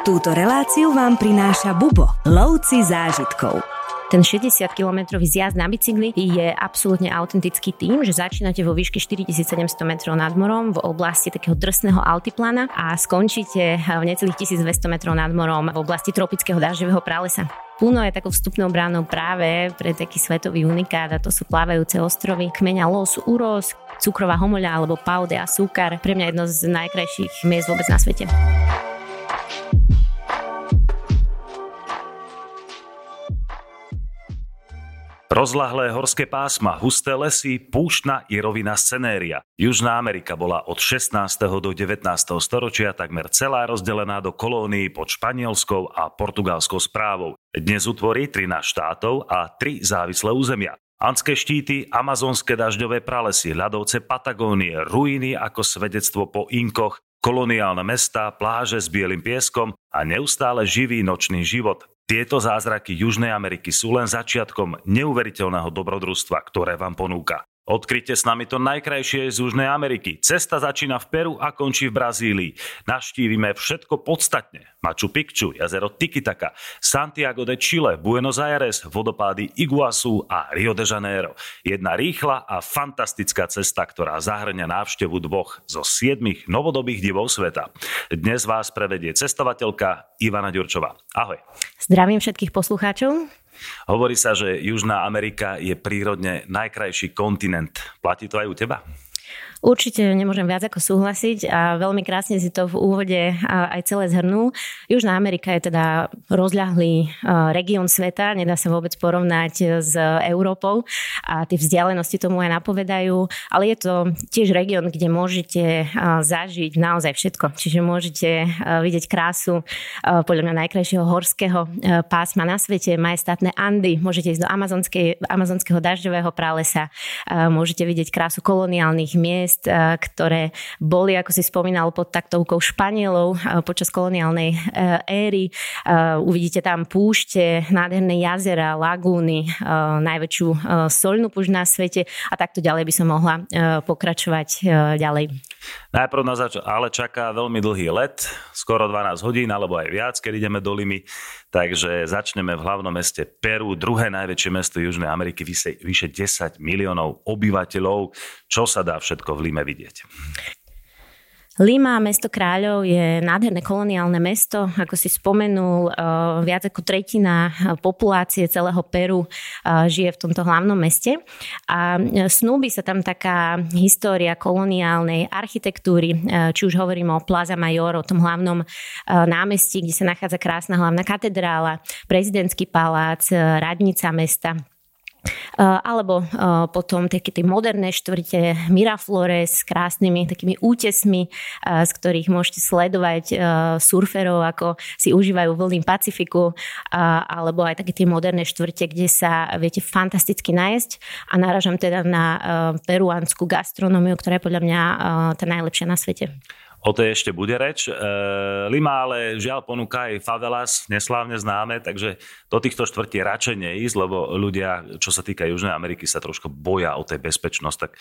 Túto reláciu vám prináša Bubo, lovci zážitkov. Ten 60-kilometrový zjazd na bicykli je absolútne autentický tým, že začínate vo výške 4700 metrov nad morom v oblasti takého drsného altiplana a skončíte v necelých 1200 metrov nad morom v oblasti tropického dažďového pralesa. Puno je takou vstupnou bránou práve pre taký svetový unikát a to sú plávajúce ostrovy kmeňa Los Uros, cukrová homoľa alebo Paude a Súkar. Pre mňa jedno z najkrajších miest vôbec na svete. Rozlahlé horské pásma, husté lesy, púštna i rovina scenéria. Južná Amerika bola od 16. do 19. storočia takmer celá rozdelená do kolónií pod španielskou a portugalskou správou. Dnes utvorí 13 štátov a 3 závislé územia. Anské štíty, amazonské dažďové pralesy, ľadovce Patagónie, ruiny ako svedectvo po inkoch, koloniálne mesta, pláže s bielým pieskom a neustále živý nočný život. Tieto zázraky Južnej Ameriky sú len začiatkom neuveriteľného dobrodružstva, ktoré vám ponúka. Odkryte s nami to najkrajšie z Južnej Ameriky. Cesta začína v Peru a končí v Brazílii. Naštívime všetko podstatne. Machu Picchu, jazero Tikitaka, Santiago de Chile, Buenos Aires, vodopády Iguazu a Rio de Janeiro. Jedna rýchla a fantastická cesta, ktorá zahrňa návštevu dvoch zo siedmých novodobých divov sveta. Dnes vás prevedie cestovateľka Ivana Ďurčová. Ahoj. Zdravím všetkých poslucháčov. Hovorí sa, že Južná Amerika je prírodne najkrajší kontinent. Platí to aj u teba? Určite nemôžem viac ako súhlasiť a veľmi krásne si to v úvode aj celé zhrnul. Južná Amerika je teda rozľahlý región sveta, nedá sa vôbec porovnať s Európou a tie vzdialenosti tomu aj napovedajú, ale je to tiež región, kde môžete zažiť naozaj všetko. Čiže môžete vidieť krásu podľa mňa najkrajšieho horského pásma na svete, majestátne Andy, môžete ísť do amazonského dažďového pralesa, môžete vidieť krásu koloniálnych miest, miest, eh, ktoré boli, ako si spomínal, pod taktovkou Španielov eh, počas koloniálnej eh, éry. Uvidíte tam púšte, nádherné jazera, lagúny, najväčšiu solnú púšť na svete a takto ďalej by som mohla pokračovať ďalej. Najprv nás zač- ale čaká veľmi dlhý let, skoro 12 hodín alebo aj viac, keď ideme do Limy. Takže začneme v hlavnom meste Peru, druhé najväčšie mesto Južnej Ameriky, vyše 10 miliónov obyvateľov. Čo sa dá všetko v Lime vidieť? Lima, mesto kráľov, je nádherné koloniálne mesto. Ako si spomenul, eh, viac ako tretina populácie celého Peru eh, žije v tomto hlavnom meste. A eh, snúbi sa tam taká história koloniálnej architektúry, či už hovorím o Plaza Mayor, o tom hlavnom námestí, kde sa nachádza krásna hlavná katedrála, prezidentský palác, radnica mesta alebo potom také tie moderné štvrte Miraflores s krásnymi takými útesmi, z ktorých môžete sledovať surferov, ako si užívajú vlny Pacifiku, alebo aj také tie moderné štvrte, kde sa viete fantasticky nájsť a náražam teda na peruánsku gastronómiu, ktorá je podľa mňa tá najlepšia na svete. O tej ešte bude reč. E, Lima ale žiaľ ponúka aj favelas, neslávne známe, takže do týchto štvrtí radšej neísť, lebo ľudia, čo sa týka Južnej Ameriky, sa trošku boja o tej bezpečnosť, tak e,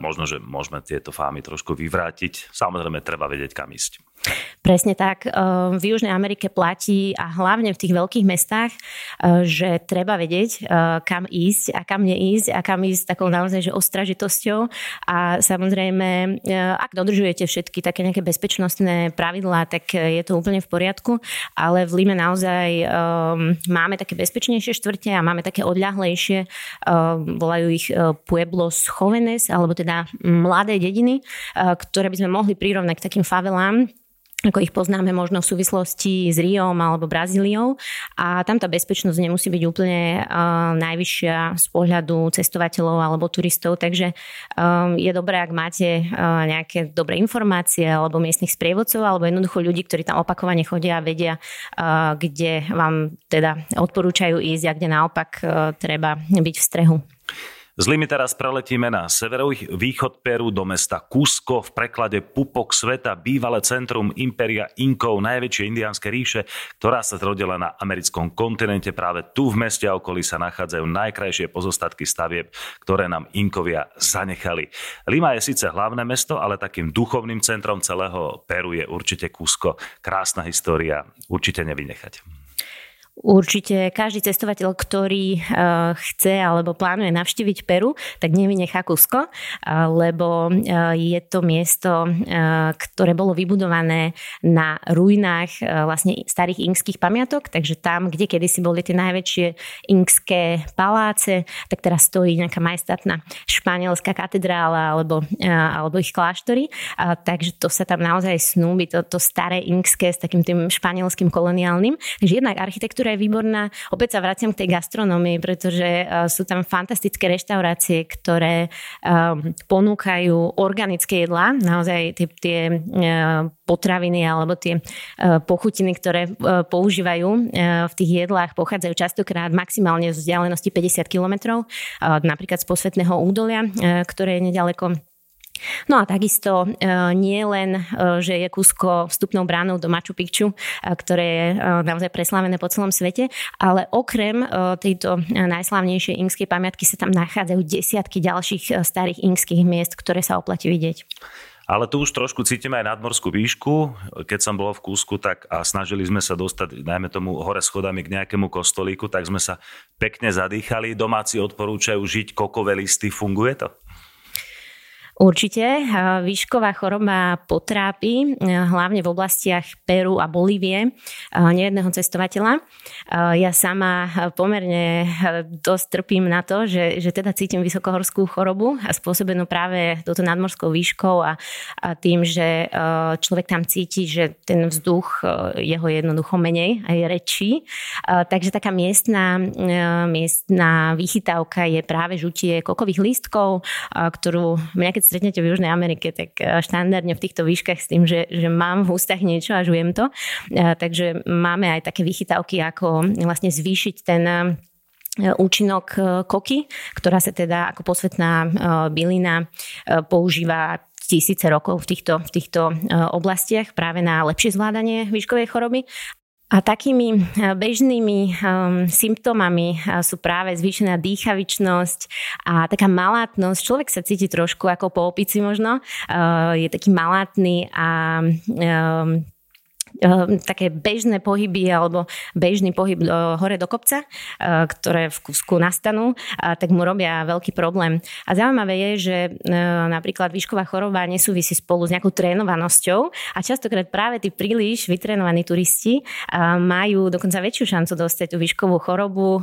možno, že môžeme tieto fámy trošku vyvrátiť. Samozrejme, treba vedieť, kam ísť. Presne tak. Eh, v Južnej Amerike platí a hlavne v tých veľkých mestách, eh, že treba vedieť, eh, kam ísť a kam neísť a kam ísť takou naozaj že ostražitosťou. A samozrejme, ak dodržujete všetky také nejaké bezpečnostné pravidlá, tak je to úplne v poriadku. Ale v Lime naozaj máme také bezpečnejšie štvrte a máme také odľahlejšie. Volajú ich Pueblos Jóvenes, alebo teda mladé dediny, ktoré by sme mohli prirovnať k takým favelám, ako ich poznáme možno v súvislosti s Riom alebo Brazíliou. A tam tá bezpečnosť nemusí byť úplne uh, najvyššia z pohľadu cestovateľov alebo turistov, takže um, je dobré, ak máte uh, nejaké dobré informácie alebo miestnych sprievodcov alebo jednoducho ľudí, ktorí tam opakovane chodia a vedia, uh, kde vám teda odporúčajú ísť a kde naopak uh, treba byť v strehu. Z Limy teraz preletíme na severovýchod Peru do mesta Cusco, v preklade Pupok sveta, bývalé centrum Imperia Inkov, najväčšie indiánske ríše, ktorá sa zrodila na americkom kontinente. Práve tu v meste a okolí sa nachádzajú najkrajšie pozostatky stavieb, ktoré nám Inkovia zanechali. Lima je síce hlavné mesto, ale takým duchovným centrom celého Peru je určite Cusco. Krásna história, určite nevynechať. Určite každý cestovateľ, ktorý eh, chce alebo plánuje navštíviť Peru, tak nevynechá Kusko, lebo eh, je to miesto, ktoré bolo vybudované na ruinách vlastne starých inkských pamiatok, takže tam, kde kedysi boli tie najväčšie inkské paláce, tak teraz stojí nejaká majstatná španielská katedrála alebo, alebo ich kláštory, takže to sa tam naozaj snúbi, to, to staré inkské s takým tým španielským koloniálnym. Takže jednak architektúra kultúra je výborná. Opäť sa vraciam k tej gastronomii, pretože uh, sú tam fantastické reštaurácie, ktoré um, ponúkajú organické jedlá, naozaj tie, tie uh, potraviny alebo tie pochutiny, ktoré používajú v tých jedlách, pochádzajú častokrát maximálne z vzdialenosti 50 kilometrov, napríklad z posvetného údolia, ktoré je nedaleko No a takisto e, nie len, e, že je Kusko vstupnou bránou do Machu Picchu, e, ktoré je naozaj preslávené po celom svete, ale okrem tejto najslávnejšej inkskej pamiatky sa tam nachádzajú desiatky ďalších starých inkských miest, ktoré sa oplatí vidieť. Ale tu už trošku cítime aj nadmorskú výšku. Keď som bol v Kúsku tak a snažili sme sa dostať, najmä tomu hore schodami k nejakému kostolíku, tak sme sa pekne zadýchali. Domáci odporúčajú žiť kokové listy. Funguje to? Určite. Výšková choroba potrápi, e, hlavne v oblastiach Peru a Bolívie, e, nejedného cestovateľa. E, ja sama pomerne dosť trpím na to, že, že teda cítim vysokohorskú chorobu a spôsobenú práve touto nadmorskou výškou a, a tým, že človek tam cíti, že ten vzduch jeho jednoducho menej a rečí. Takže taká miestna, miestna vychytávka je práve žutie kokových lístkov, ktorú mňa keď stretnete v Južnej Amerike, tak eh, štandardne v týchto výškach s tým, že, že mám v ústach niečo a žujem to. Eh, takže máme aj také vychytávky, ako vlastne zvýšiť ten eh, účinok koky, ktorá sa teda ako posvetná bylina používa tisíce rokov v týchto, v týchto oblastiach práve na lepšie zvládanie výškovej choroby. A takými eh, bežnými um, symptómami eh, sú práve zvýšená dýchavičnosť a taká malátnosť. Človek sa cíti trošku ako po opici možno. Uh, je taký malátny a um, také bežné pohyby alebo bežný pohyb hore do kopca, eh, ktoré v kúsku nastanú, tak mu robia veľký problém. A zaujímavé je, že eh, napríklad výšková choroba nesúvisí spolu s nejakou trénovanosťou a častokrát práve tí príliš vytrénovaní turisti majú dokonca väčšiu šancu dostať tú výškovú chorobu,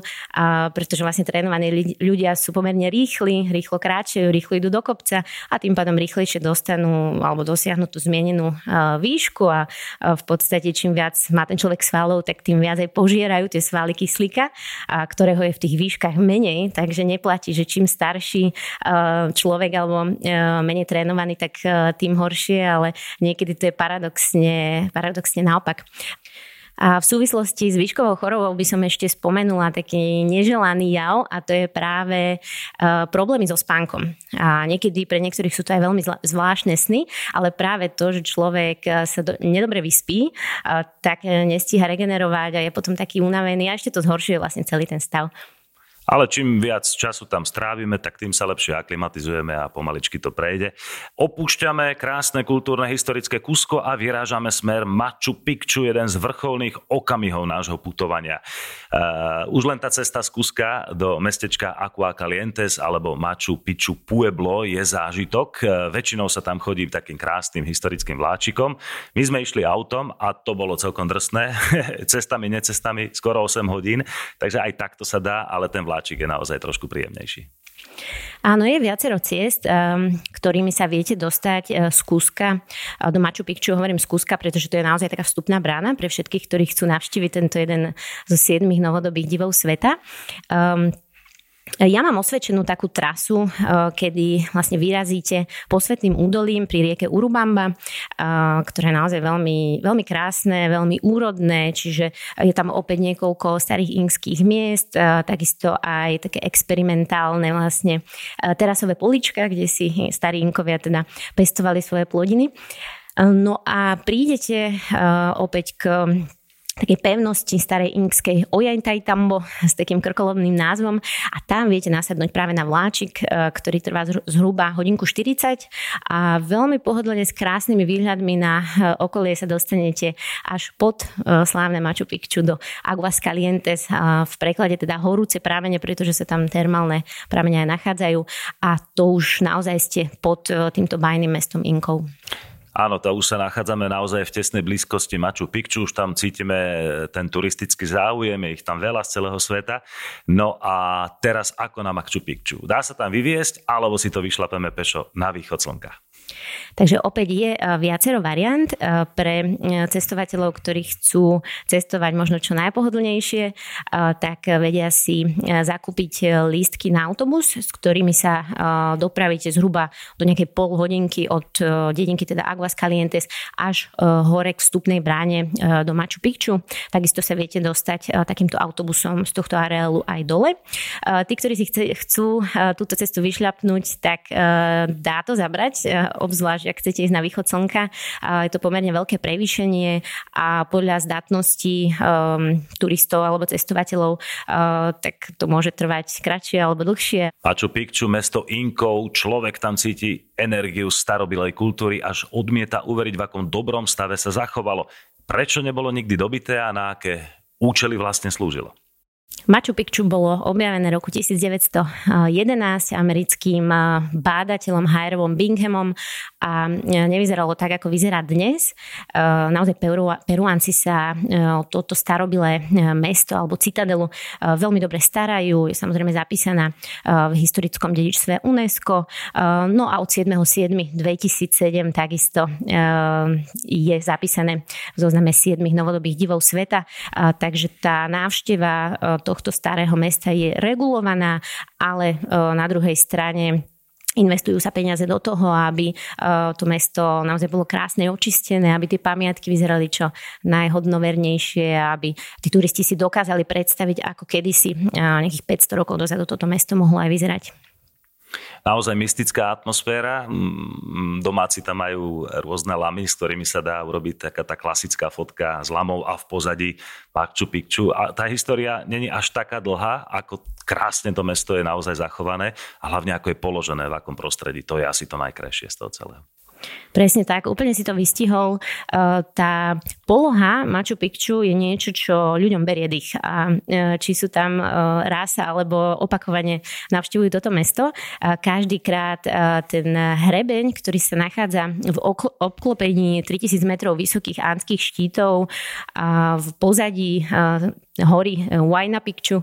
pretože vlastne trénovaní ľudia sú pomerne rýchli, rýchlo kráčajú, rýchlo idú do kopca a tým pádom rýchlejšie dostanú alebo dosiahnu tú zmienenú výšku a v podstate čím viac má ten človek svalov, tak tým viac aj požierajú tie svaly kyslíka, a ktorého je v tých výškach menej, takže neplatí, že čím starší človek alebo menej trénovaný, tak tým horšie, ale niekedy to je paradoxne, paradoxne naopak. A v súvislosti s výškovou chorobou by som ešte spomenula taký neželaný jav a to je práve uh, problémy so spánkom. A niekedy pre niektorých sú to aj veľmi zvláštne sny, ale práve to, že človek e, sa do, nedobre vyspí, uh, tak nestíha regenerovať a je potom taký unavený a ešte to zhoršuje vlastne celý ten stav. Ale čím viac času tam strávime, tak tým sa lepšie aklimatizujeme a pomaličky to prejde. Opúšťame krásne kultúrne historické Kusko a vyrážame smer Machu Picchu, jeden z vrcholných okamihov nášho putovania. Uh, už len tá cesta z Kuska do mestečka Aqua Calientes alebo Machu Picchu Pueblo je zážitok. Uh, väčšinou sa tam chodí takým krásnym historickým vláčikom. My sme išli autom a to bolo celkom drsné. cestami, necestami, skoro 8 hodín. Takže aj takto sa dá, ale ten vláčik vláčik je naozaj trošku príjemnejší. Áno, je viacero ciest, um, ktorými sa viete dostať uh, z Kúska uh, do Machu Picchu. Hovorím z Kúska, pretože to je naozaj taká vstupná brána pre všetkých, ktorí chcú navštíviť tento jeden zo siedmých novodobých divov sveta. Ja mám osvedčenú takú trasu, eh, kedy vlastne vyrazíte posvetným údolím pri rieke Urubamba, eh, ktoré je naozaj veľmi, veľmi krásne, veľmi úrodné, čiže je tam opäť niekoľko starých inských miest, eh, takisto aj také experimentálne vlastne terasové polička, kde si starí inkovia teda pestovali svoje plodiny. No a prídete opäť k takej pevnosti starej inkskej Ojantajtambo s takým krkolobným názvom. A tam viete nasadnúť práve na vláčik, e, ktorý trvá zhruba hodinku 40 a veľmi pohodlne s krásnymi výhľadmi na e, okolie sa dostanete až pod e, slávne Machu Picchu do Aguas Calientes, v preklade teda horúce prámene, pretože sa tam termálne prámene aj nachádzajú. A to už naozaj ste pod týmto bajným mestom Inkov. Áno, to už sa nachádzame naozaj v tesnej blízkosti Machu Picchu, už tam cítime ten turistický záujem, je ich tam veľa z celého sveta. No a teraz ako na Machu Picchu? Dá sa tam vyviesť, alebo si to vyšlapeme pešo na východ slnka? Takže opäť je eh, viacero variant eh, pre eh, cestovateľov, ktorí chcú cestovať možno čo najpohodlnejšie, tak vedia si zakúpiť lístky na autobus, s ktorými sa dopravíte zhruba do nejakej pol hodinky od dedinky teda Aguas Calientes až hore k vstupnej bráne do Machu Picchu. Takisto sa viete dostať takýmto autobusom z tohto areálu aj dole. Tí, ktorí si chcú túto cestu vyšľapnúť, tak dá to zabrať obzvlášť ak chcete ísť na východ slnka. Je to pomerne veľké prevýšenie a podľa zdatnosti um, turistov alebo cestovateľov uh, tak to môže trvať kratšie alebo dlhšie. Machu Picchu, mesto Inkov, človek tam cíti energiu starobilej kultúry, až odmieta uveriť, v akom dobrom stave sa zachovalo. Prečo nebolo nikdy dobité a na aké účely vlastne slúžilo? Machu Picchu bolo objavené roku 1911 americkým bádateľom Hirevom Binghamom a nevyzeralo tak, ako vyzerá dnes. Naozaj Peruánci sa toto starobilé mesto alebo citadelu veľmi dobre starajú. Je samozrejme zapísaná v historickom dedičstve UNESCO. No a od 7.7.2007 takisto je zapísané v zozname 7 novodobých divov sveta. Takže tá návšteva tohto starého mesta je regulovaná, ale e, na druhej strane investujú sa peniaze do toho, aby e, to mesto naozaj bolo krásne, očistené, aby tie pamiatky vyzerali čo najhodnovernejšie, aby tí turisti si dokázali predstaviť, ako kedysi e, nejakých 500 rokov dozadu toto mesto mohlo aj vyzerať naozaj mystická atmosféra. Domáci tam majú rôzne lamy, s ktorými sa dá urobiť taká tá klasická fotka s lamou a v pozadí Machu Picchu. A tá história není až taká dlhá, ako krásne to mesto je naozaj zachované a hlavne ako je položené, v akom prostredí. To je asi to najkrajšie z toho celého. Presne tak, úplne si to vystihol. E, tá poloha Machu Picchu je niečo, čo ľuďom berie dých. A e, či sú tam e, rása alebo opakovane navštevujú toto mesto, každý krát ten hrebeň, ktorý sa nachádza v obklopení 3000 metrov vysokých ánskych štítov a v pozadí hory Huayna Picchu.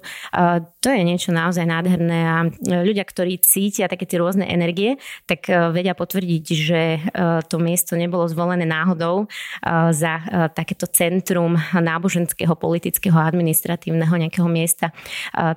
To je niečo naozaj nádherné a ľudia, ktorí cítia také tie rôzne energie, tak vedia potvrdiť, že to miesto nebolo zvolené náhodou za takéto centrum náboženského, politického, administratívneho nejakého miesta.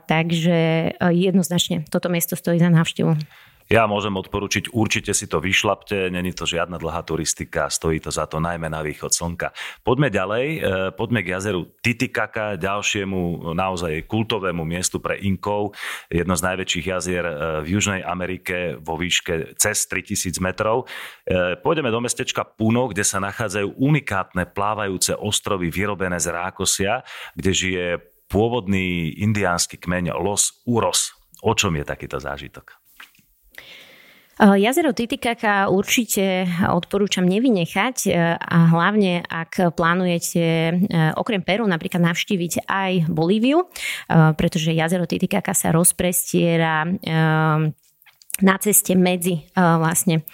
Takže jednoznačne toto miesto stojí za návštevu. Ja môžem odporučiť, určite si to vyšlapte, není to žiadna dlhá turistika, stojí to za to najmä na východ slnka. Poďme ďalej, e, poďme k jazeru Titicacá, ďalšiemu naozaj kultovému miestu pre Inkov, jedno z najväčších jazier e, v Južnej Amerike vo výške cez 3000 metrov. E, pôjdeme do mestečka Puno, kde sa nachádzajú unikátne plávajúce ostrovy vyrobené z rákosia, kde žije pôvodný indiánsky kmeň Los Uros. O čom je takýto zážitok? Eh, jazero Titicaca určite odporúčam nevynechať eh, a hlavne ak plánujete eh, okrem Peru napríklad navštíviť aj Bolíviu, pretože jazero Titicaca sa rozprestiera na ceste medzi uh, vlastne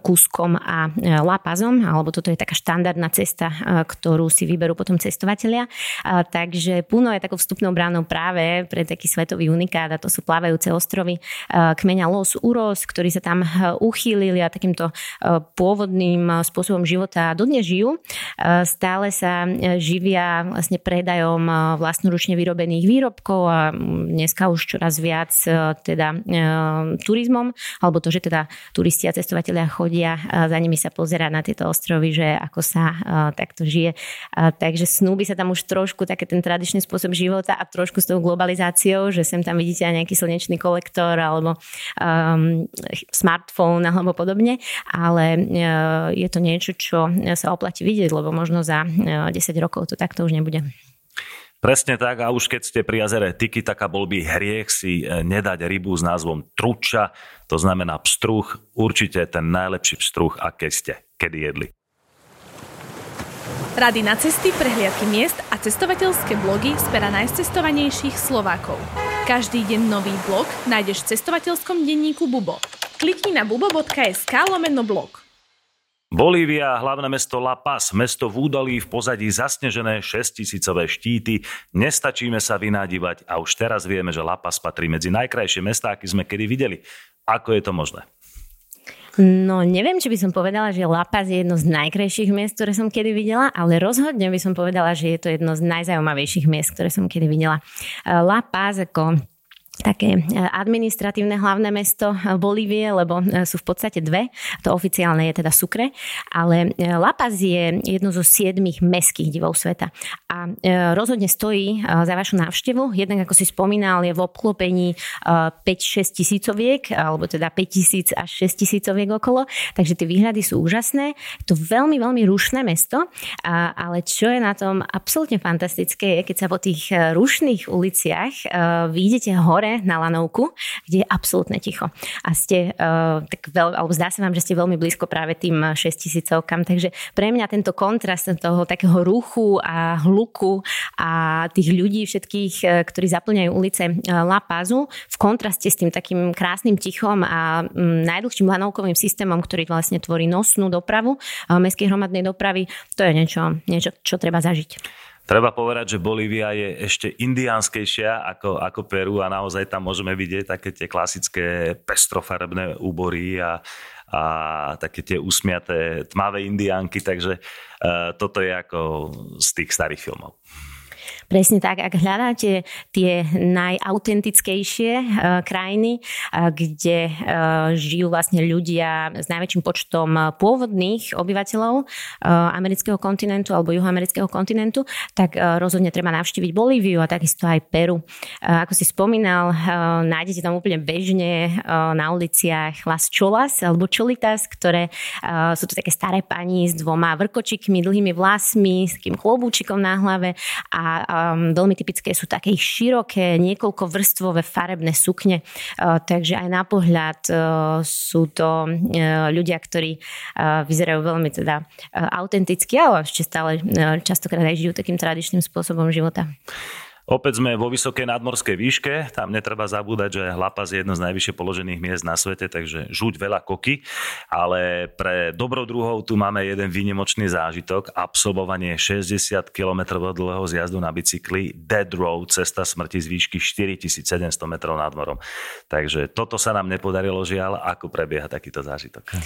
Kúskom a uh, Lapazom, alebo toto je taká štandardná cesta, ktorú si vyberú potom cestovatelia. Takže Puno je takou vstupnou bránou práve pre taký svetový unikát a to sú plávajúce ostrovy kmeňa Los Uros, ktorí sa tam uchýlili a takýmto pôvodným spôsobom života dodnes žijú. Stále sa živia vlastne predajom vlastnoručne vyrobených výrobkov a dneska už čoraz viac teda turizmom turizmom, alebo to, že teda turisti a cestovatelia chodia za nimi sa pozerať na tieto ostrovy, že ako sa takto žije. Takže snúbi sa tam už trošku také ten tradičný spôsob života a trošku s tou globalizáciou, že sem tam vidíte aj nejaký slnečný kolektor alebo um, smartfón alebo podobne, ale uh, je to niečo, čo sa oplatí vidieť, lebo možno za uh, 10 rokov to takto už nebude. Presne tak a už keď ste pri jazere Tiki, taká bol by hriech si e, nedať rybu s názvom truča, to znamená pstruh, určite ten najlepší pstruh, aké ste kedy jedli. Rady na cesty, prehliadky miest a cestovateľské blogy z pera najcestovanejších Slovákov. Každý deň nový blog nájdeš v cestovateľskom denníku Bubo. Klikni na bubo.sk lomeno blog. Bolívia, hlavné mesto La Paz, mesto v údolí v pozadí zasnežené 6000 štíty. Nestačíme sa vynádivať a už teraz vieme, že La Paz patrí medzi najkrajšie mestá, aké sme kedy videli. Ako je to možné? No neviem, či by som povedala, že La Paz je jedno z najkrajších miest, ktoré som kedy videla, ale rozhodne by som povedala, že je to jedno z najzaujímavejších miest, ktoré som kedy videla. La Paz ako také e, administratívne hlavné mesto e, Bolívie, lebo e, sú v podstate dve. To oficiálne je teda Sucre, ale La Paz je jedno zo siedmých meských divov sveta. A rozhodne stojí za vašu návštevu. Jednak, ako si spomínal, je v obklopení 5-6 tisícoviek, alebo teda 5 tisíc až 6 tisícoviek okolo. Takže tie výhľady sú úžasné. Je to veľmi, veľmi rušné mesto, ale čo je na tom absolútne fantastické, je, keď sa po tých rušných uliciach vidíte hore na lanovku, kde je absolútne ticho. A ste, uh, tak veľ, alebo zdá sa vám, že ste veľmi blízko práve tým 6000 takže pre mňa tento kontrast toho takého ruchu a hluku a tých ľudí všetkých, eh, ktorí zaplňajú ulice eh, La Pazu v kontraste s tým takým krásnym tichom a mm, najdlhším lanovkovým systémom, ktorý vlastne tvorí nosnú dopravu, mestskej hromadnej dopravy, to je niečo, niečo čo treba zažiť. Treba povedať, že Bolívia je ešte indiánskejšia ako, ako Peru a naozaj tam môžeme vidieť také tie klasické pestrofarebné úbory a, a také tie usmiaté tmavé indiánky, takže uh, toto je ako z tých starých filmov. Presne tak, ak hľadáte tie najautentickejšie uh, krajiny, uh, kde uh, žijú vlastne ľudia s najväčším počtom pôvodných obyvateľov amerického kontinentu alebo juhoamerického kontinentu, tak rozhodne treba navštíviť Bolíviu a takisto aj Peru. Ako si spomínal, nájdete tam úplne bežne na uliciach Las Cholas alebo Cholitas, ktoré sú to také staré pani s dvoma vrkočikmi, dlhými vlasmi, s takým chlobúčikom na hlave a Um, veľmi typické sú také široké, niekoľko vrstvové farebné sukne, uh, takže aj na pohľad uh, sú to uh, ľudia, ktorí uh, vyzerajú veľmi teda uh, autenticky, ale ešte stále uh, častokrát aj žijú takým tradičným spôsobom života. Opäť sme vo vysokej nadmorskej výške, tam netreba zabúdať, že Hlapaz je jedno z najvyššie položených miest na svete, takže žuť veľa koky, ale pre dobrodruhov tu máme jeden výnimočný zážitok, absolvovanie 60 km dlhého zjazdu na bicykli Dead Road, cesta smrti z výšky 4700 metrov nad morom. Takže toto sa nám nepodarilo žiaľ, ako prebieha takýto zážitok.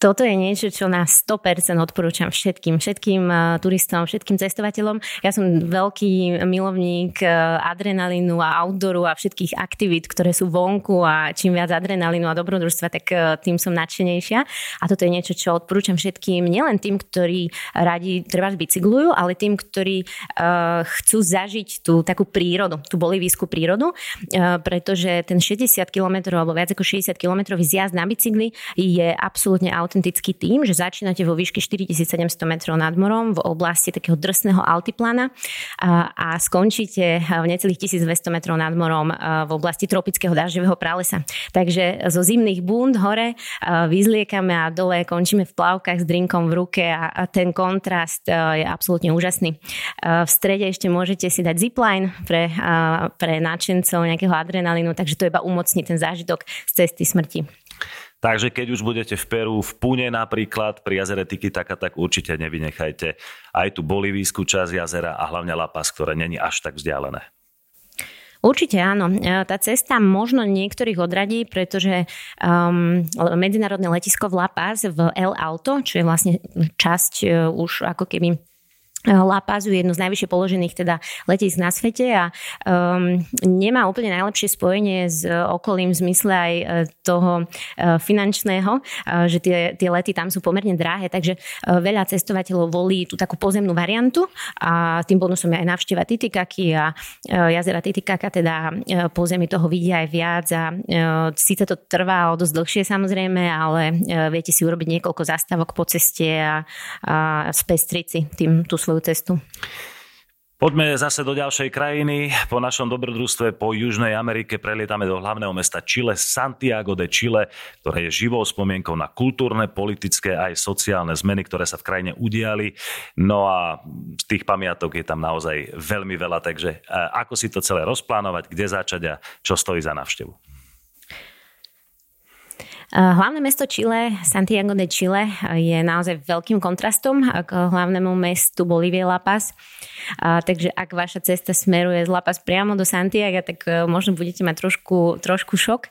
Toto je niečo, čo na 100% odporúčam všetkým, všetkým uh, turistom, všetkým cestovateľom. Ja som veľký milovník uh, adrenalínu a outdooru a všetkých aktivít, ktoré sú vonku a čím viac adrenalínu a dobrodružstva, tak uh, tým som nadšenejšia. A toto je niečo, čo odporúčam všetkým, nielen tým, ktorí radi treba bicyklujú, ale tým, ktorí uh, chcú zažiť tú takú prírodu, tú bolivijskú prírodu, uh, pretože ten 60 km alebo viac ako 60 km zjazd na bicykli je absolútne autentický tým, že začínate vo výške 4700 metrov nad morom v oblasti takého drsného altiplana a, a skončíte v necelých 1200 metrov nad morom v oblasti tropického dažďového pralesa. Takže zo zimných búnd hore vyzliekame a dole končíme v plavkách s drinkom v ruke a, ten kontrast je absolútne úžasný. V strede ešte môžete si dať zipline pre, pre nadšencov nejakého adrenalínu, takže to iba umocní ten zážitok z cesty smrti. Takže keď už budete v Peru, v Pune napríklad, pri jazere Tikitaka, tak určite nevynechajte aj tú bolivijskú časť jazera a hlavne La Paz, ktoré není až tak vzdialené. Určite áno. E, tá cesta možno niektorých odradí, pretože um, medzinárodné letisko v La Paz v El Alto, čo je vlastne časť uh, už ako keby La Pazu je jedno z najvyššie položených teda letisk na svete a um, nemá úplne najlepšie spojenie s okolím v zmysle aj e, toho uh, finančného, uh, že tie, tie lety tam sú pomerne drahé, takže uh, veľa cestovateľov volí tú takú pozemnú variantu a tým bonusom je aj návšteva Titikaky a uh, jazera Titikaka, teda uh, pozemí toho vidia aj viac a uh, síce to trvá o dosť dlhšie samozrejme, ale uh, viete si urobiť niekoľko zastávok po ceste a, a spestriť si tým tú svoju svoju cestu. Poďme zase do ďalšej krajiny. Po našom dobrodružstve po Južnej Amerike prelietame do hlavného mesta Chile, Santiago de Chile, ktoré je živou spomienkou na kultúrne, politické aj sociálne zmeny, ktoré sa v krajine udiali. No a z tých pamiatok je tam naozaj veľmi veľa, takže ako si to celé rozplánovať, kde začať a čo stojí za návštevu. Eh, hlavné mesto Chile, Santiago de Chile, je naozaj veľkým kontrastom k hlavnému mestu Bolívie La Paz. Takže ak vaša cesta smeruje z La Paz priamo do Santiago, tak možno budete mať trošku, trošku šok.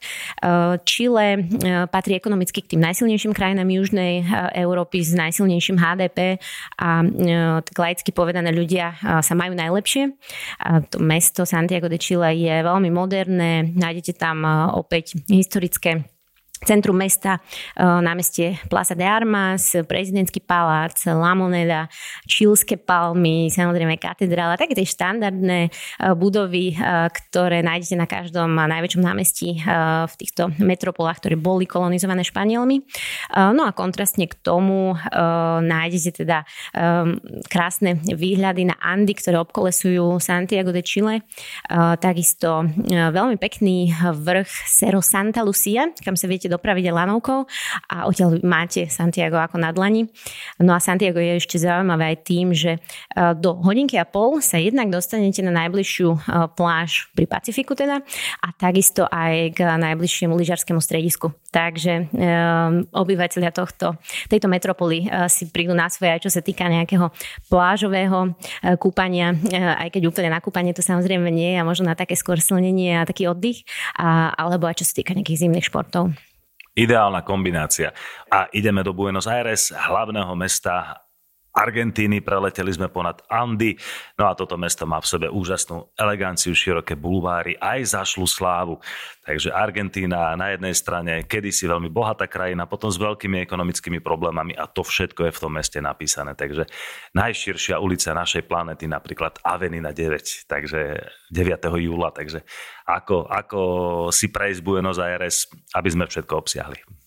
Chile patrí ekonomicky k tým najsilnejším krajinám Južnej Európy s najsilnejším HDP a tak laicky povedané ľudia sa majú najlepšie. To mesto Santiago de Chile je veľmi moderné, nájdete tam opäť historické centrum mesta, e, námestie Plaza de Armas, prezidentský palác, La Moneda, čilské palmy, samozrejme katedrála, také tie štandardné e, budovy, e, ktoré nájdete na každom najväčšom námestí v týchto metropolách, ktoré boli kolonizované Španielmi. No a kontrastne k tomu nájdete teda krásne výhľady na Andy, ktoré obkolesujú Santiago de Chile. Takisto veľmi pekný vrch Cerro Santa Lucia, kam sa viete dopraviť lanovkou a odtiaľ máte Santiago ako na dlani. No a Santiago je ešte zaujímavé aj tým, že e, do hodinky a pol sa jednak dostanete na najbližšiu e, pláž pri Pacifiku teda a takisto aj k najbližšiemu lyžarskému stredisku. Takže um, obyvateľia tohto, tejto metropoly si prídu na svoje aj čo sa týka nejakého plážového kúpania, aj keď úplne na kúpanie to samozrejme nie je a možno na také skôr slnenie a taký oddych, a, alebo aj čo sa týka nejakých zimných športov. Ideálna kombinácia. A ideme do Buenos Aires, hlavného mesta Argentíny, preleteli sme ponad Andy, no a toto mesto má v sebe úžasnú eleganciu, široké bulváry, aj zašlu slávu. Takže Argentína na jednej strane kedysi veľmi bohatá krajina, potom s veľkými ekonomickými problémami a to všetko je v tom meste napísané. Takže najširšia ulica našej planety, napríklad Avenida 9, takže 9. júla, takže ako, ako si prejsť Buenos Aires, aby sme všetko obsiahli.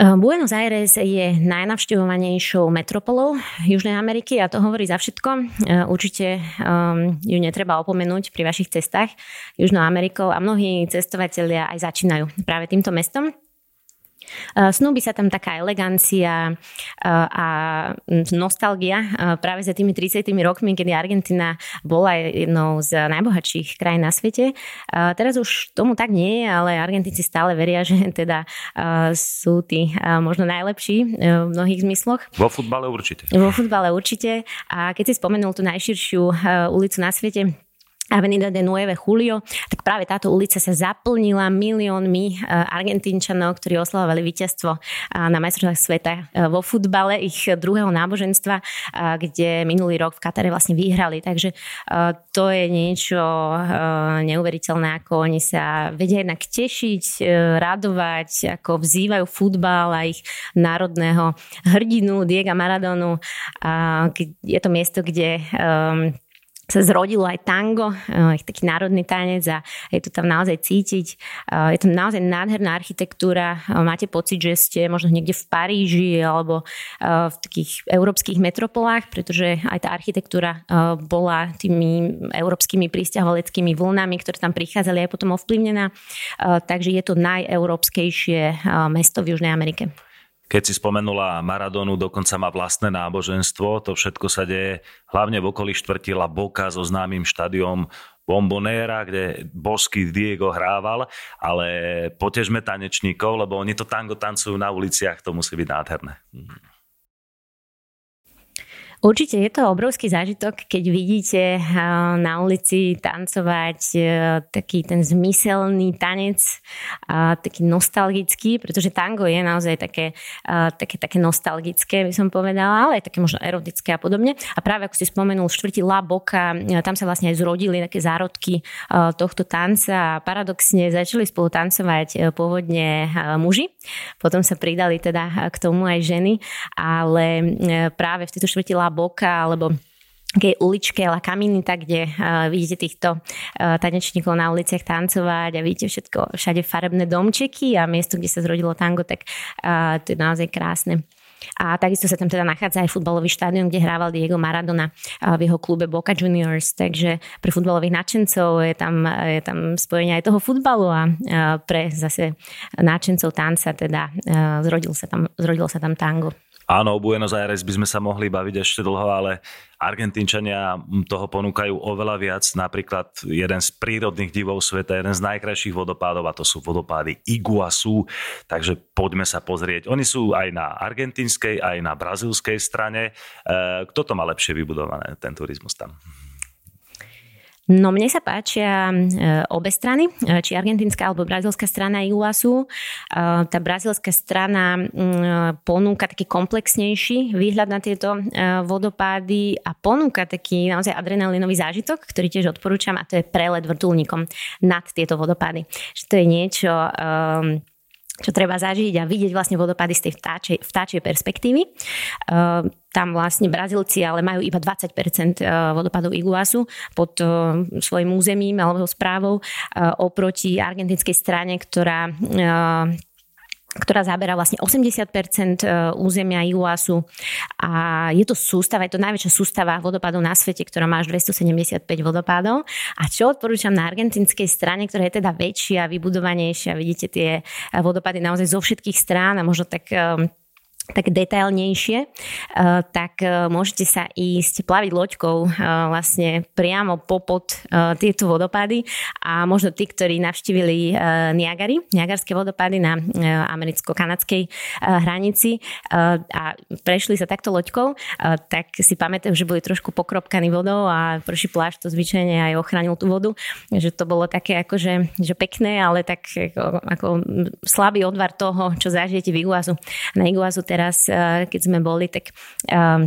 Eh, Buenos Aires je najnavštevovanejšou metropolou Južnej Ameriky a to hovorí za všetko. Eh, určite um, ju netreba opomenúť pri vašich cestách Južnou Amerikou a mnohí cestovatelia aj začínajú práve týmto mestom. Eh, snúbi sa tam taká elegancia eh, a nostalgia eh, práve za tými 30 rokmi, kedy Argentina bola jednou z najbohatších krajín na svete. Teraz už tomu tak nie je, ale Argentinci stále veria, že teda sú tí možno najlepší v mnohých zmysloch. Vo futbale určite. Vo futbale určite. A keď si spomenul tú najširšiu ulicu na svete, Avenida de Nueve Julio, tak práve táto ulica sa zaplnila miliónmi eh, Argentínčanov, ktorí oslavovali víťazstvo eh, na majstrovstvách sveta eh, vo futbale ich druhého náboženstva, kde minulý rok v Katare vlastne vyhrali. Takže to je niečo neuveriteľné, ako oni sa vedia jednak tešiť, radovať, ako vzývajú futbal a ich národného hrdinu Diega Maradonu. Je to miesto, kde sa zrodilo aj tango, eh, taký národný tanec a je to tam naozaj cítiť. Eh, je to naozaj nádherná architektúra. Eh, máte pocit, že ste možno niekde v Paríži alebo v takých európskych metropolách, pretože aj tá architektúra bola tými európskymi prísťahovaleckými vlnami, ktoré tam prichádzali aj potom ovplyvnená. Takže je to najeurópskejšie mesto v Južnej Amerike. Keď si spomenula Maradonu, dokonca má vlastné náboženstvo, to všetko sa deje hlavne v okolí štvrtila Boka so známym štadiom Bombonera, kde božský Diego hrával, ale potežme tanečníkov, lebo oni to tango tancujú na uliciach, to musí byť nádherné. Určite je to obrovský zážitok, keď vidíte eh, na ulici tancovať eh, taký ten zmyselný tanec, taký nostalgický, pretože tango je naozaj také, eh, také, také nostalgické, by som povedala, ale aj také možno erotické a podobne. A práve ako si spomenul, štvrtí La Boca, tam sa vlastne aj zrodili také zárodky tohto tanca a paradoxne začali spolu tancovať pôvodne muži, potom sa pridali teda k tomu aj ženy, ale práve v tejto štvrti La Boka alebo takej uličke La Caminita, kde uh, vidíte týchto uh, tanečníkov na uliciach tancovať a vidíte všetko, všade farebné domčeky a miesto, kde sa zrodilo tango, tak uh, to je naozaj krásne. A takisto sa tam teda nachádza aj futbalový štádion, kde hrával Diego Maradona v jeho klube Boca Juniors, takže pre futbalových nadšencov je tam, je tam spojenie aj toho futbalu a pre zase nadšencov tanca teda zrodil sa tam, zrodilo sa tam tango. Áno, o Buenos Aires by sme sa mohli baviť ešte dlho, ale Argentínčania toho ponúkajú oveľa viac. Napríklad jeden z prírodných divov sveta, jeden z najkrajších vodopádov a to sú vodopády Iguazu. Takže poďme sa pozrieť. Oni sú aj na argentínskej, aj na brazilskej strane. E, kto to má lepšie vybudované, ten turizmus tam? No mne sa páčia e, obe strany, e, či argentínska alebo brazilská strana UASu. E, tá brazilská strana ponúka taký komplexnejší výhľad na tieto vodopády a ponúka taký naozaj adrenalinový zážitok, ktorý tiež odporúčam a to je prelet vrtulníkom nad tieto vodopády. Že to je niečo, čo treba zažiť a vidieť vlastne vodopady z tej vtáčej, vtáčej perspektívy. Uh, tam vlastne Brazílci ale majú iba 20% e, vodopádov Iguazu pod uh, svojim územím alebo správou oproti argentinskej strane, ktorá ktorá zabera vlastne 80% e, územia Iuasu a je to sústava, je to najväčšia sústava vodopádov na svete, ktorá má až 275 vodopádov. A čo odporúčam na argentinskej strane, ktorá je teda väčšia, vybudovanejšia, vidíte tie vodopády naozaj zo všetkých strán a možno tak tak detailnejšie, eh, tak eh, môžete sa ísť plaviť loďkou eh, vlastne priamo popod tieto vodopády a možno tí, ktorí navštívili Niagary, Niagarské vodopády na americko-kanadskej hranici a prešli sa takto loďkou, tak si pamätajú, že boli trošku pokropkaní vodou a prší pláž to zvyčajne aj ochránil tú vodu, že to bolo také akože že pekné, ale tak ako, ako slabý odvar toho, čo zažijete v Iguazu. Na Iguazu teraz teraz, eh, keď sme boli, tak um,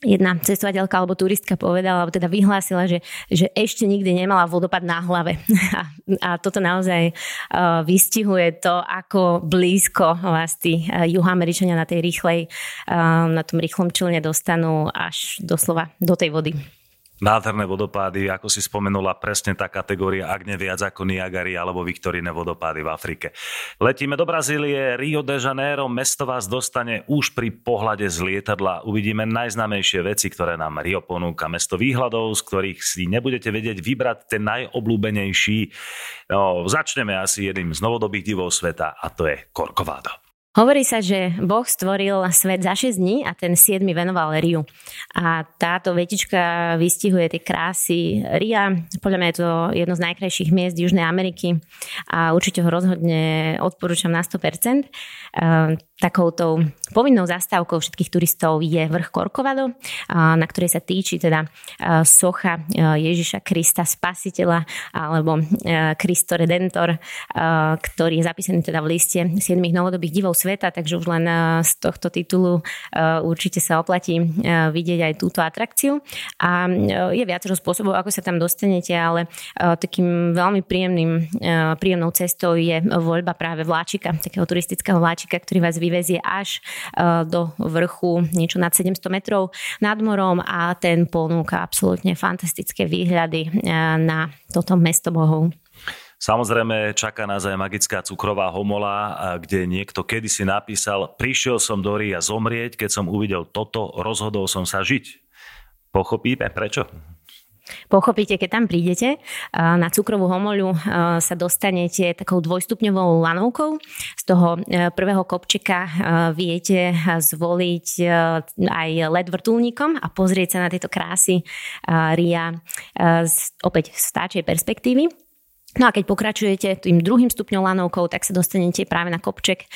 jedna cestovateľka alebo turistka povedala, alebo teda vyhlásila, že, že ešte nikdy nemala vodopad na hlave. A, a toto naozaj uh, vystihuje to, ako blízko vás tí uh, na tej rýchlej, uh, na tom rýchlom člne dostanú až doslova do tej vody. Nádherné vodopády, ako si spomenula, presne tá kategória, ak nie viac ako Niagary alebo Viktorine vodopády v Afrike. Letíme do Brazílie, Rio de Janeiro, mesto vás dostane už pri pohľade z lietadla. Uvidíme najznamejšie veci, ktoré nám Rio ponúka. Mesto výhľadov, z ktorých si nebudete vedieť vybrať ten najobľúbenejší. No, začneme asi jedným z novodobých divov sveta a to je Corcovado. Hovorí sa, že Boh stvoril svet za 6 dní a ten 7 venoval Riu. A táto vetička vystihuje tie krásy Ria. Podľa mňa je to jedno z najkrajších miest Južnej Ameriky a určite ho rozhodne odporúčam na 100% takouto povinnou zastávkou všetkých turistov je vrch Korkovado, na ktorej sa týči teda socha Ježiša Krista Spasiteľa alebo Kristo Redentor, ktorý je zapísaný teda v liste 7 novodobých divov sveta, takže už len z tohto titulu určite sa oplatí vidieť aj túto atrakciu. A je viacero spôsobov, ako sa tam dostanete, ale takým veľmi príjemným, príjemnou cestou je voľba práve vláčika, takého turistického vláčika, ktorý vás vy vyvezie až e, do vrchu niečo nad 700 metrov nad morom a ten ponúka absolútne fantastické výhľady e, na toto mesto bohov. Samozrejme, čaká nás aj magická cukrová homola, kde niekto kedysi napísal, prišiel som do Ria zomrieť, keď som uvidel toto, rozhodol som sa žiť. Pochopíme prečo? Pochopíte, keď tam prídete na cukrovú homoľu sa dostanete takou dvojstupňovou lanovkou. Z toho e, prvého kopčeka viete zvoliť aj led vrtulníkom a pozrieť sa na tieto krásy Ria z opäť stáčej perspektívy. No a keď pokračujete tým druhým stupňom lanovkou, tak sa dostanete práve na kopček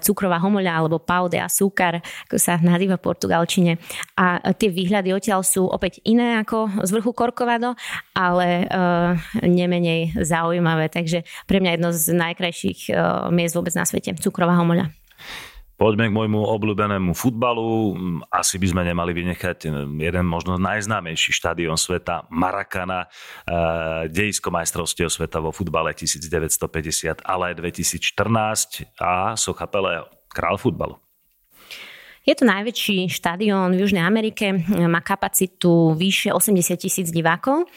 cukrová homoľa alebo paude a súkar, ako sa nazýva v portugalčine. A tie výhľady odtiaľ sú opäť iné ako z vrchu Korkovado, ale uh, nemenej zaujímavé. Takže pre mňa jedno z najkrajších uh, miest vôbec na svete, cukrová homoľa. Poďme k môjmu obľúbenému futbalu. Asi by sme nemali vynechať jeden možno najznámejší štadión sveta, Marakana, eh, dejisko majstrovstiev sveta vo futbale 1950, ale aj 2014 a Socha Pele, král futbalu. Je to najväčší štadión v Južnej Amerike, má kapacitu vyše 80 tisíc divákov.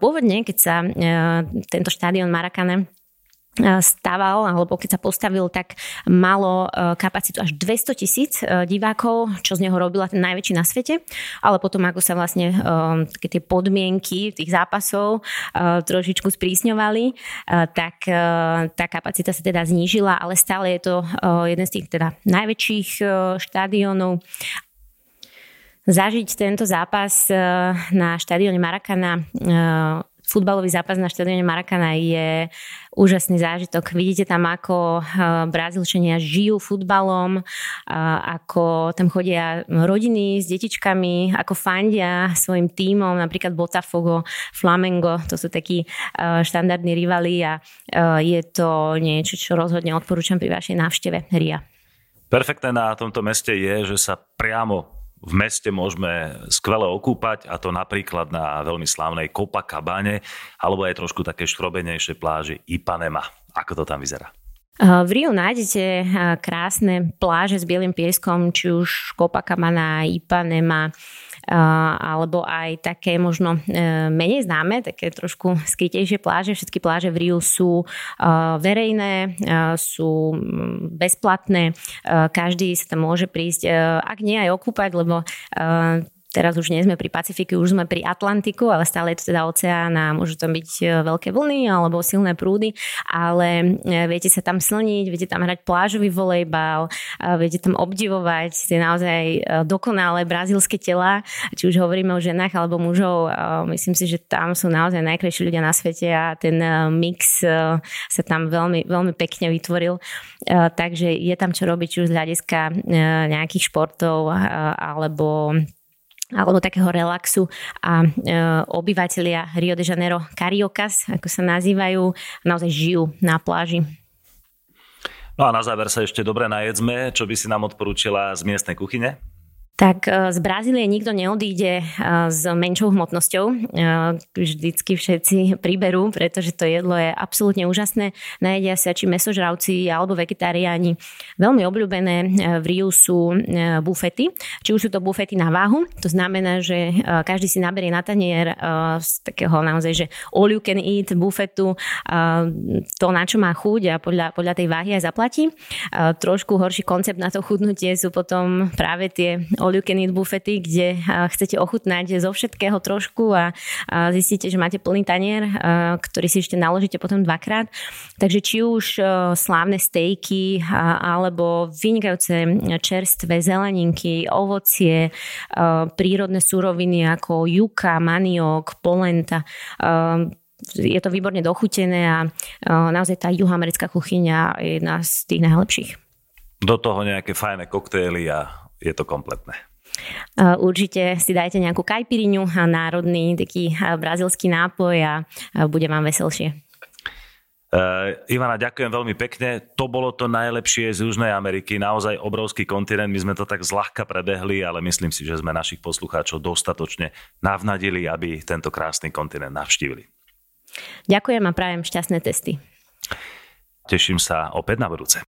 Pôvodne, keď sa tento štadión Marakane staval, alebo keď sa postavil, tak malo e, kapacitu až 200 tisíc e, divákov, čo z neho robila ten najväčší na svete. Ale potom, ako sa vlastne e, také tie podmienky tých zápasov trošičku sprísňovali, tak tá kapacita sa teda znížila, ale stále je to jeden z tých teda najväčších štadiónov zažiť tento zápas na štadióne Marakana futbalový zápas na štadióne Marakana je úžasný zážitok. Vidíte tam, ako eh, Brazílčania žijú futbalom, ako tam chodia rodiny s detičkami, ako fandia svojim tímom, napríklad Botafogo, Flamengo, to sú takí eh, štandardní rivali a eh, je to niečo, čo rozhodne odporúčam pri vašej návšteve RIA. Perfektné na tomto meste je, že sa priamo v meste môžeme skvele okúpať a to napríklad na veľmi slávnej Copacabane alebo aj trošku také štrobenejšie pláži Ipanema. Ako to tam vyzerá? V Riu nájdete krásne pláže s bielým pieskom, či už Copacabana, Ipanema, alebo aj také možno e, menej známe, také trošku skrytejšie pláže. Všetky pláže v Riu sú verejné, sú bezplatné, každý sa tam môže prísť, ak nie aj okúpať, lebo Teraz už nie sme pri Pacifiku, už sme pri Atlantiku, ale stále je to teda oceán a môžu tam byť e, veľké vlny alebo silné prúdy, ale e, viete sa tam slniť, viete tam hrať plážový volejbal, viete tam obdivovať tie naozaj e, dokonalé brazílske tela, či už hovoríme o ženách alebo mužov. Myslím si, že tam sú naozaj najkrajší ľudia na svete a ten mix sa tam veľmi, veľmi pekne vytvoril. Takže je tam čo robiť, či už z hľadiska nejakých športov alebo alebo takého relaxu a e, obyvateľia Rio de Janeiro Cariocas, ako sa nazývajú, naozaj žijú na pláži. No a na záver sa ešte dobre najedzme. Čo by si nám odporúčila z miestnej kuchyne? Tak e, z Brazílie nikto neodíde e, s menšou hmotnosťou. E, vždycky všetci priberú, pretože to jedlo je absolútne úžasné. Najedia sa či mesožravci alebo vegetariáni. Veľmi obľúbené v Riu sú bufety. Či už sú to bufety na váhu, to znamená, že každý si naberie na tanier z takého naozaj, že all you can eat bufetu to, na čo má chuť a podľa, podľa tej váhy aj zaplatí. Trošku horší koncept na to chudnutie sú potom práve tie all you can eat bufety, kde chcete ochutnať zo všetkého trošku a zistíte, že máte plný tanier, ktorý si ešte naložíte potom dvakrát. Takže či už slávne stejky alebo vynikajúce čerstvé zeleninky, ovocie, prírodné suroviny ako juka, maniok, polenta, je to výborne dochutené a naozaj tá juhoamerická kuchyňa je jedna z tých najlepších. Do toho nejaké fajné koktejly a je to kompletné. Určite si dajte nejakú kajpiriňu, národný taký brazilský nápoj a bude vám veselšie. Uh, Ivana, ďakujem veľmi pekne. To bolo to najlepšie z Južnej Ameriky. Naozaj obrovský kontinent. My sme to tak zľahka prebehli, ale myslím si, že sme našich poslucháčov dostatočne navnadili, aby tento krásny kontinent navštívili. Ďakujem a prajem šťastné testy. Teším sa opäť na budúce.